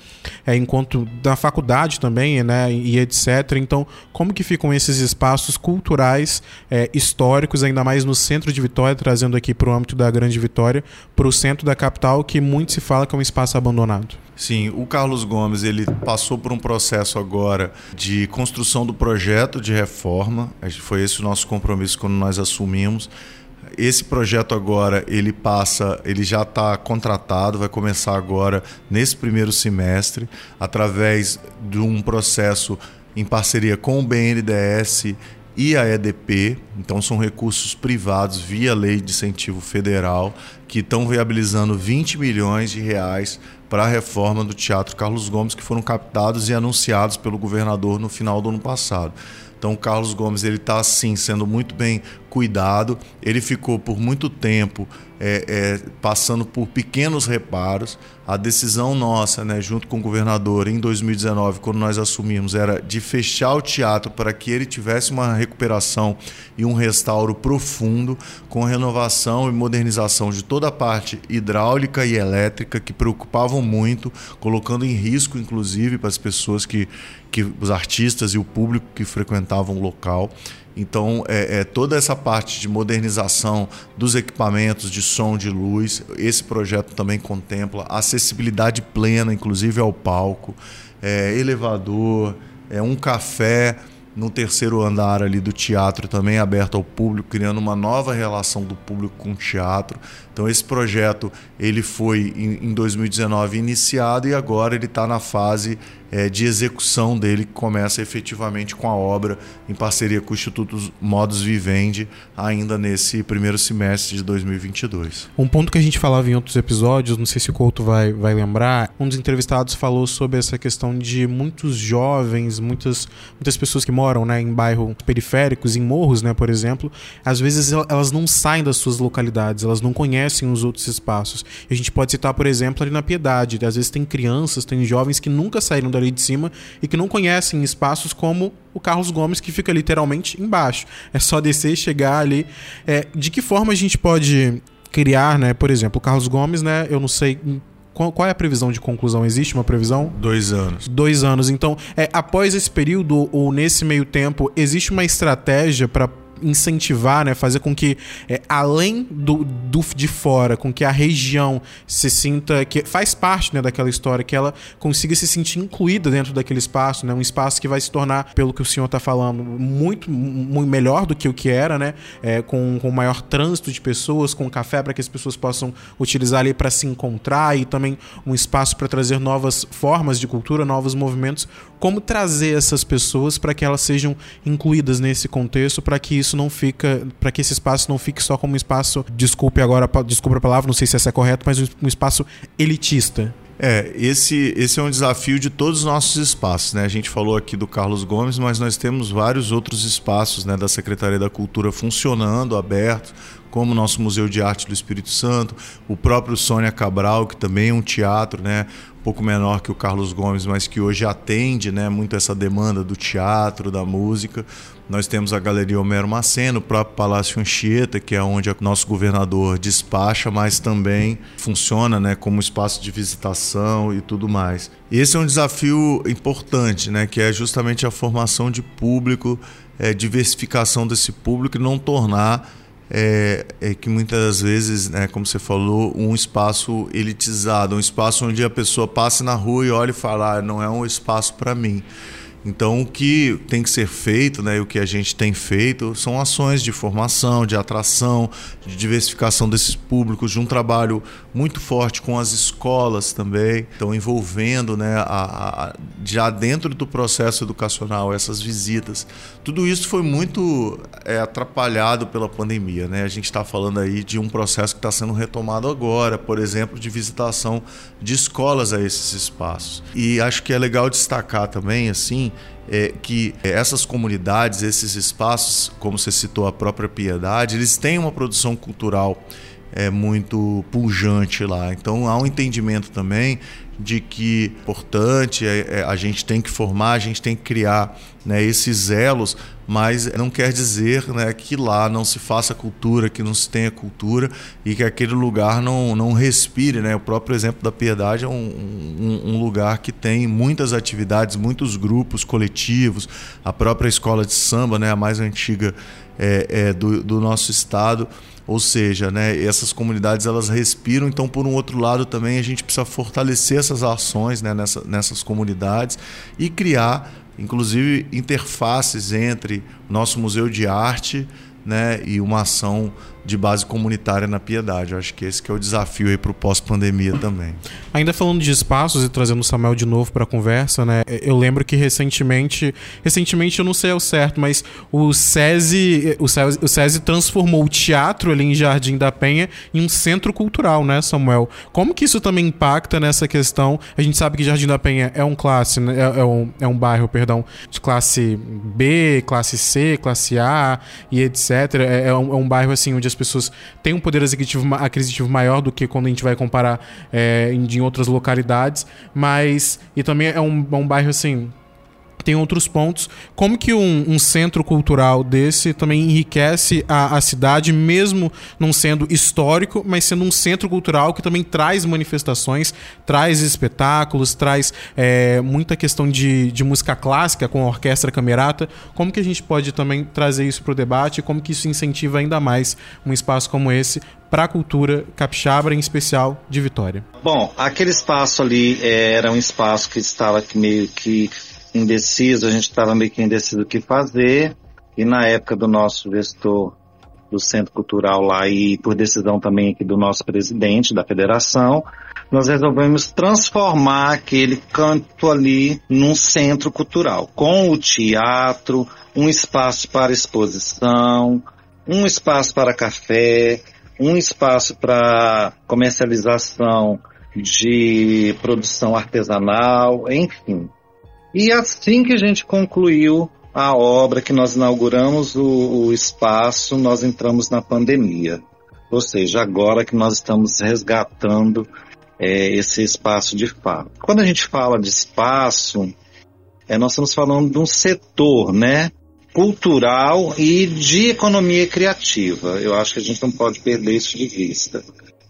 é, enquanto da faculdade também, né? E etc. Então, como que ficam esses espaços culturais é, históricos, ainda mais no centro de Vitória? Trazendo aqui para o âmbito da Grande Vitória, para o centro da capital, que muito se fala que é um espaço abandonado. Sim, o Carlos Gomes ele passou por um processo agora de construção do projeto de reforma. Foi esse o nosso compromisso quando nós assumimos. Esse projeto agora ele passa, ele já está contratado, vai começar agora nesse primeiro semestre, através de um processo em parceria com o BNDES e a EDP, então são recursos privados via lei de incentivo federal que estão viabilizando 20 milhões de reais para a reforma do Teatro Carlos Gomes que foram captados e anunciados pelo governador no final do ano passado. Então o Carlos Gomes ele está assim sendo muito bem cuidado. Ele ficou por muito tempo é, é, passando por pequenos reparos. A decisão nossa, né, junto com o governador, em 2019, quando nós assumimos, era de fechar o teatro para que ele tivesse uma recuperação e um restauro profundo, com renovação e modernização de toda a parte hidráulica e elétrica, que preocupavam muito, colocando em risco, inclusive, para as pessoas que, que os artistas e o público que frequentavam o local. Então, é, é, toda essa parte de modernização dos equipamentos de som, de luz, esse projeto também contempla acessibilidade plena, inclusive ao palco, é, elevador, é um café no terceiro andar ali do teatro também aberto ao público, criando uma nova relação do público com o teatro. Então esse projeto ele foi em 2019 iniciado e agora ele está na fase é, de execução dele, que começa efetivamente com a obra em parceria com o Instituto Modus Vivendi, ainda nesse primeiro semestre de 2022. Um ponto que a gente falava em outros episódios, não sei se o Couto vai, vai lembrar, um dos entrevistados falou sobre essa questão de muitos jovens, muitas, muitas pessoas que moram né, em bairros periféricos, em morros, né, por exemplo, às vezes elas não saem das suas localidades, elas não conhecem os outros espaços. E a gente pode citar, por exemplo, ali na Piedade, às vezes tem crianças, tem jovens que nunca saíram da ali de cima e que não conhecem espaços como o Carlos Gomes, que fica literalmente embaixo. É só descer e chegar ali. É, de que forma a gente pode criar, né? Por exemplo, o Carlos Gomes, né? Eu não sei qual, qual, é a previsão de conclusão? Existe uma previsão? Dois anos. Dois anos. Então, é, após esse período ou nesse meio tempo, existe uma estratégia para incentivar, né, fazer com que, é, além do, do, de fora, com que a região se sinta, que faz parte né, daquela história, que ela consiga se sentir incluída dentro daquele espaço, né, um espaço que vai se tornar, pelo que o senhor está falando, muito, muito melhor do que o que era, né, é, com, com maior trânsito de pessoas, com café para que as pessoas possam utilizar ali para se encontrar e também um espaço para trazer novas formas de cultura, novos movimentos. Como trazer essas pessoas para que elas sejam incluídas nesse contexto, para que isso não fica, para que esse espaço não fique só como um espaço, desculpe agora, desculpe a palavra, não sei se essa é correto, mas um espaço elitista. É, esse, esse é um desafio de todos os nossos espaços, né? A gente falou aqui do Carlos Gomes, mas nós temos vários outros espaços né, da Secretaria da Cultura funcionando, abertos, como o nosso Museu de Arte do Espírito Santo, o próprio Sônia Cabral, que também é um teatro, né? Pouco menor que o Carlos Gomes, mas que hoje atende né, muito essa demanda do teatro, da música. Nós temos a Galeria Homero Maceno, o próprio Palácio Anchieta, que é onde o nosso governador despacha, mas também funciona né, como espaço de visitação e tudo mais. Esse é um desafio importante, né, que é justamente a formação de público, é, diversificação desse público e não tornar é, é, que muitas vezes, né, como você falou, um espaço elitizado, um espaço onde a pessoa passe na rua e olhe e fala, ah, não é um espaço para mim. Então, o que tem que ser feito, né, e o que a gente tem feito, são ações de formação, de atração, de diversificação desses públicos, de um trabalho muito forte com as escolas também, então envolvendo, né, a, a, já dentro do processo educacional essas visitas. Tudo isso foi muito é, atrapalhado pela pandemia, né? A gente está falando aí de um processo que está sendo retomado agora, por exemplo, de visitação de escolas a esses espaços. E acho que é legal destacar também, assim, é, que essas comunidades, esses espaços, como você citou a própria Piedade, eles têm uma produção cultural é muito pujante lá. Então há um entendimento também de que é importante é, é, a gente tem que formar, a gente tem que criar né, esses elos, mas não quer dizer né, que lá não se faça cultura, que não se tenha cultura e que aquele lugar não, não respire. Né? O próprio exemplo da Piedade é um, um, um lugar que tem muitas atividades, muitos grupos coletivos, a própria escola de samba, né, a mais antiga é, é do, do nosso estado ou seja, né, essas comunidades elas respiram, então por um outro lado também a gente precisa fortalecer essas ações né, nessa, nessas comunidades e criar, inclusive, interfaces entre nosso museu de arte né, e uma ação de base comunitária na piedade. Eu acho que esse que é o desafio aí para o pós-pandemia também. Ainda falando de espaços e trazendo o Samuel de novo para a conversa, né? Eu lembro que recentemente, recentemente eu não sei ao certo, mas o SESI, o SESI, o SESI transformou o teatro ali em Jardim da Penha em um centro cultural, né, Samuel? Como que isso também impacta nessa questão? A gente sabe que Jardim da Penha é um classe, né? é, é, um, é um bairro, perdão, de classe B, classe C, classe A e etc. É, é, um, é um bairro assim onde as pessoas têm um poder aquisitivo, aquisitivo maior do que quando a gente vai comparar é, em, em outras localidades, mas e também é um, é um bairro assim tem outros pontos. Como que um, um, centro cultural desse também enriquece a, a, cidade, mesmo não sendo histórico, mas sendo um centro cultural que também traz manifestações, traz espetáculos, traz é, muita questão de, de música clássica com a orquestra camerata. Como que a gente pode também trazer isso para o debate? Como que isso incentiva ainda mais um espaço como esse para a cultura capixaba, em especial de Vitória? Bom, aquele espaço ali é, era um espaço que estava meio que indeciso, a gente estava meio que indeciso o que fazer, e na época do nosso gestor do Centro Cultural lá e por decisão também aqui do nosso presidente da federação, nós resolvemos transformar aquele canto ali num centro cultural, com o teatro, um espaço para exposição, um espaço para café, um espaço para comercialização de produção artesanal, enfim. E assim que a gente concluiu a obra, que nós inauguramos o, o espaço, nós entramos na pandemia. Ou seja, agora que nós estamos resgatando é, esse espaço de fato. Quando a gente fala de espaço, é, nós estamos falando de um setor, né? Cultural e de economia criativa. Eu acho que a gente não pode perder isso de vista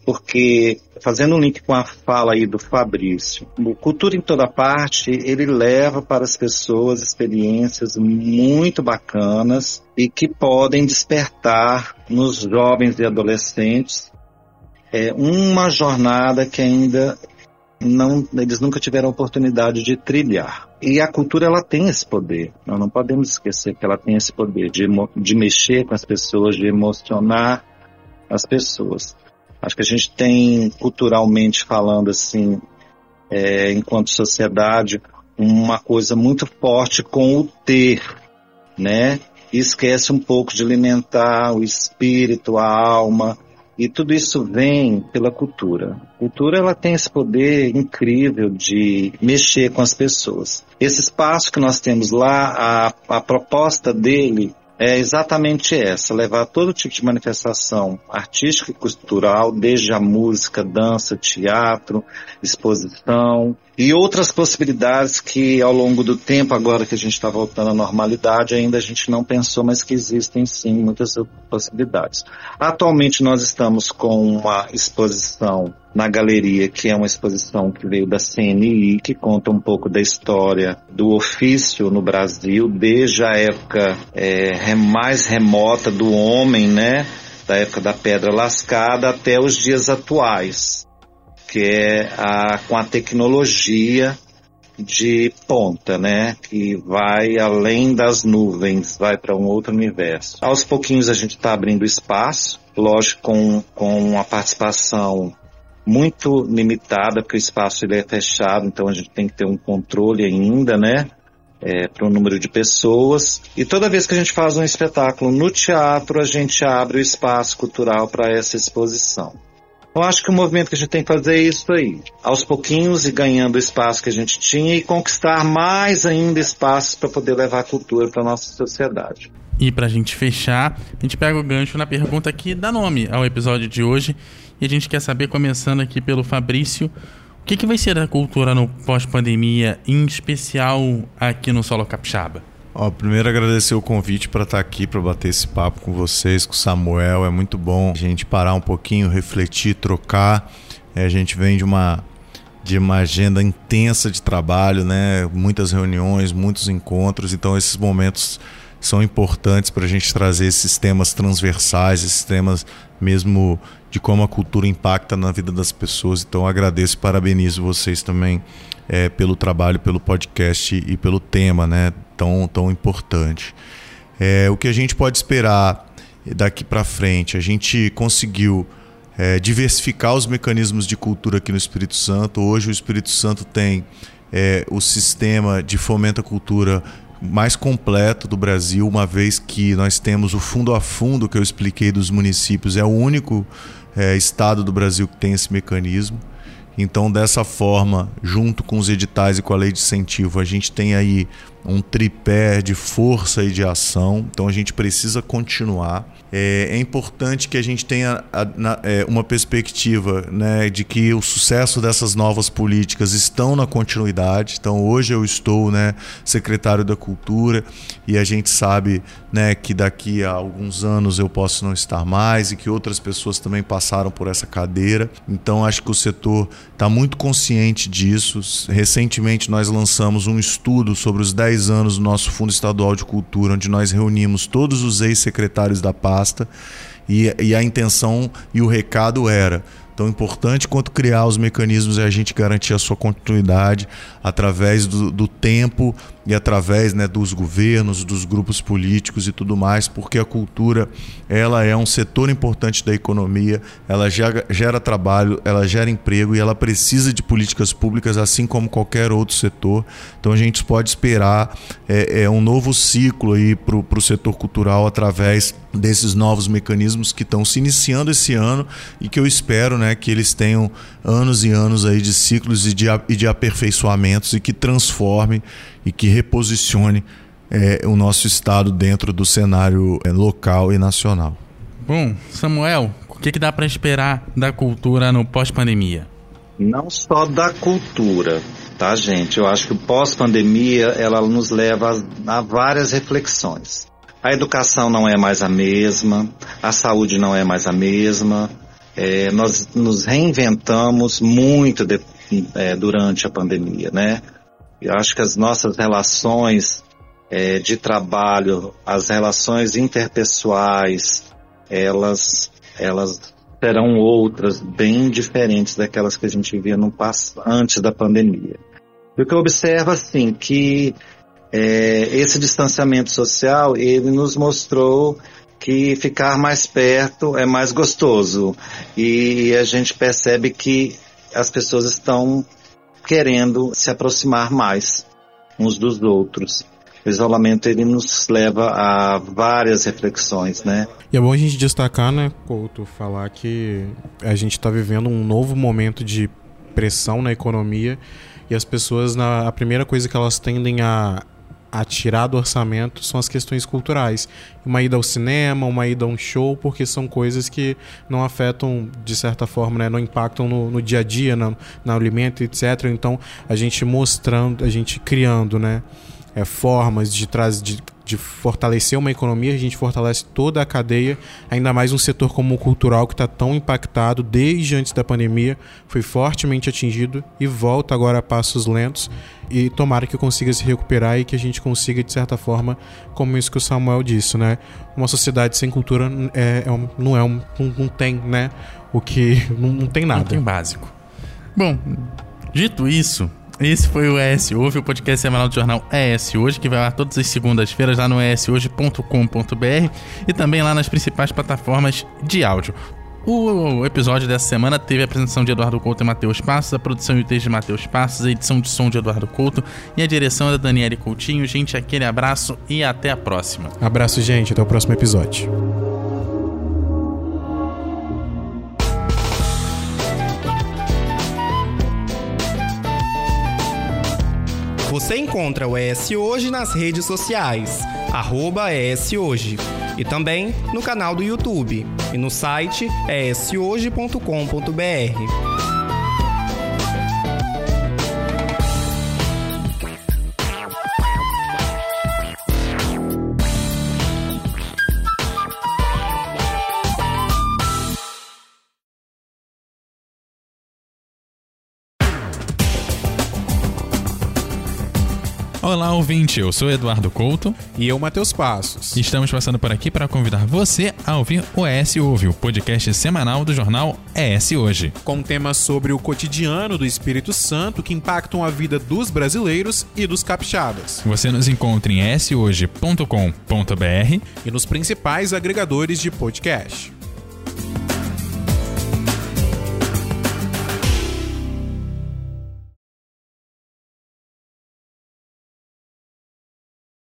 porque fazendo um link com a fala aí do Fabrício, o Cultura em Toda Parte, ele leva para as pessoas experiências muito bacanas e que podem despertar nos jovens e adolescentes é, uma jornada que ainda não, eles nunca tiveram oportunidade de trilhar. E a cultura ela tem esse poder. Nós não podemos esquecer que ela tem esse poder de, de mexer com as pessoas, de emocionar as pessoas. Acho que a gente tem, culturalmente falando assim, é, enquanto sociedade, uma coisa muito forte com o ter, né? E esquece um pouco de alimentar o espírito, a alma, e tudo isso vem pela cultura. A cultura ela tem esse poder incrível de mexer com as pessoas. Esse espaço que nós temos lá, a, a proposta dele é exatamente essa, levar todo tipo de manifestação artística e cultural, desde a música, dança, teatro, exposição e outras possibilidades que ao longo do tempo, agora que a gente está voltando à normalidade, ainda a gente não pensou, mas que existem sim muitas possibilidades. Atualmente nós estamos com uma exposição na galeria, que é uma exposição que veio da CNI, que conta um pouco da história do ofício no Brasil, desde a época é, mais remota do homem, né? Da época da pedra lascada até os dias atuais, que é a, com a tecnologia de ponta, né? Que vai além das nuvens, vai para um outro universo. Aos pouquinhos a gente está abrindo espaço, lógico com, com a participação muito limitada, porque o espaço ele é fechado, então a gente tem que ter um controle ainda, né? É, para o número de pessoas. E toda vez que a gente faz um espetáculo no teatro, a gente abre o espaço cultural para essa exposição. Eu acho que o movimento que a gente tem que fazer é isso aí. Aos pouquinhos e ganhando o espaço que a gente tinha e conquistar mais ainda espaços para poder levar a cultura para nossa sociedade. E para a gente fechar, a gente pega o gancho na pergunta que dá nome ao episódio de hoje. E a gente quer saber, começando aqui pelo Fabrício, o que, que vai ser a cultura no pós-pandemia, em especial aqui no Solo Capixaba? Ó, primeiro agradecer o convite para estar tá aqui para bater esse papo com vocês, com o Samuel. É muito bom a gente parar um pouquinho, refletir, trocar. É, a gente vem de uma de uma agenda intensa de trabalho, né? Muitas reuniões, muitos encontros. Então esses momentos são importantes para a gente trazer esses temas transversais, esses temas mesmo de como a cultura impacta na vida das pessoas. Então agradeço e parabenizo vocês também é, pelo trabalho, pelo podcast e pelo tema, né? Tão, tão importante. É, o que a gente pode esperar daqui para frente? A gente conseguiu é, diversificar os mecanismos de cultura aqui no Espírito Santo. Hoje o Espírito Santo tem é, o sistema de fomento à cultura mais completo do Brasil, uma vez que nós temos o fundo a fundo que eu expliquei dos municípios, é o único é, estado do Brasil que tem esse mecanismo. Então, dessa forma, junto com os editais e com a lei de incentivo, a gente tem aí um tripé de força e de ação. Então, a gente precisa continuar. É, é importante que a gente tenha a, na, é, uma perspectiva né, de que o sucesso dessas novas políticas estão na continuidade. Então, hoje eu estou né, secretário da Cultura e a gente sabe né, que daqui a alguns anos eu posso não estar mais e que outras pessoas também passaram por essa cadeira. Então, acho que o setor está muito consciente disso. Recentemente, nós lançamos um estudo sobre os 10 anos do nosso Fundo Estadual de Cultura, onde nós reunimos todos os ex-secretários da pasta e, e a intenção e o recado era Tão importante quanto criar os mecanismos é a gente garantir a sua continuidade através do, do tempo e através né, dos governos, dos grupos políticos e tudo mais, porque a cultura ela é um setor importante da economia, ela gera, gera trabalho, ela gera emprego e ela precisa de políticas públicas assim como qualquer outro setor. Então a gente pode esperar é, é um novo ciclo para o setor cultural através desses novos mecanismos que estão se iniciando esse ano e que eu espero né, que eles tenham anos e anos aí de ciclos e de, e de aperfeiçoamentos e que transforme e que reposicione é, o nosso estado dentro do cenário é, local e nacional. Bom, Samuel, o que, que dá para esperar da cultura no pós-pandemia? Não só da cultura, tá, gente? Eu acho que o pós-pandemia ela nos leva a, a várias reflexões. A educação não é mais a mesma, a saúde não é mais a mesma. É, nós nos reinventamos muito de, é, durante a pandemia, né? Eu acho que as nossas relações é, de trabalho, as relações interpessoais, elas, elas serão outras, bem diferentes daquelas que a gente via no antes da pandemia. E o que eu observo, assim, que é, esse distanciamento social, ele nos mostrou que ficar mais perto é mais gostoso. E a gente percebe que as pessoas estão querendo se aproximar mais uns dos outros. O isolamento ele nos leva a várias reflexões, né? E é bom a gente destacar, né, Couto, falar que a gente está vivendo um novo momento de pressão na economia e as pessoas, na, a primeira coisa que elas tendem a, a tirar do orçamento são as questões culturais. Uma ida ao cinema, uma ida a um show, porque são coisas que não afetam, de certa forma, né, não impactam no, no dia a dia, no, no alimento, etc. Então, a gente mostrando, a gente criando, né? É, formas de, de de fortalecer uma economia, a gente fortalece toda a cadeia, ainda mais um setor como o cultural que está tão impactado desde antes da pandemia, foi fortemente atingido e volta agora a passos lentos e tomara que consiga se recuperar e que a gente consiga, de certa forma, como isso que o Samuel disse, né? Uma sociedade sem cultura é, é não é um, não, não, tem, né? O que <laughs> não, não tem nada. Não tem básico. Bom, dito isso, Esse foi o ES Ouve, o podcast semanal do jornal ES Hoje, que vai lá todas as segundas-feiras lá no eshoje.com.br e também lá nas principais plataformas de áudio. O episódio dessa semana teve a apresentação de Eduardo Couto e Matheus Passos, a produção e o texto de Matheus Passos, a edição de som de Eduardo Couto e a direção é da Daniele Coutinho. Gente, aquele abraço e até a próxima. Abraço, gente. Até o próximo episódio. Você encontra o ES Hoje nas redes sociais, arroba ES Hoje, e também no canal do YouTube e no site eshoje.com.br. Olá, ouvinte, eu sou Eduardo Couto. E eu, Matheus Passos. Estamos passando por aqui para convidar você a ouvir o ES Ouve, o podcast semanal do jornal ES Hoje. Com temas sobre o cotidiano do Espírito Santo que impactam a vida dos brasileiros e dos capixabas. Você nos encontra em eshoje.com.br e nos principais agregadores de podcast.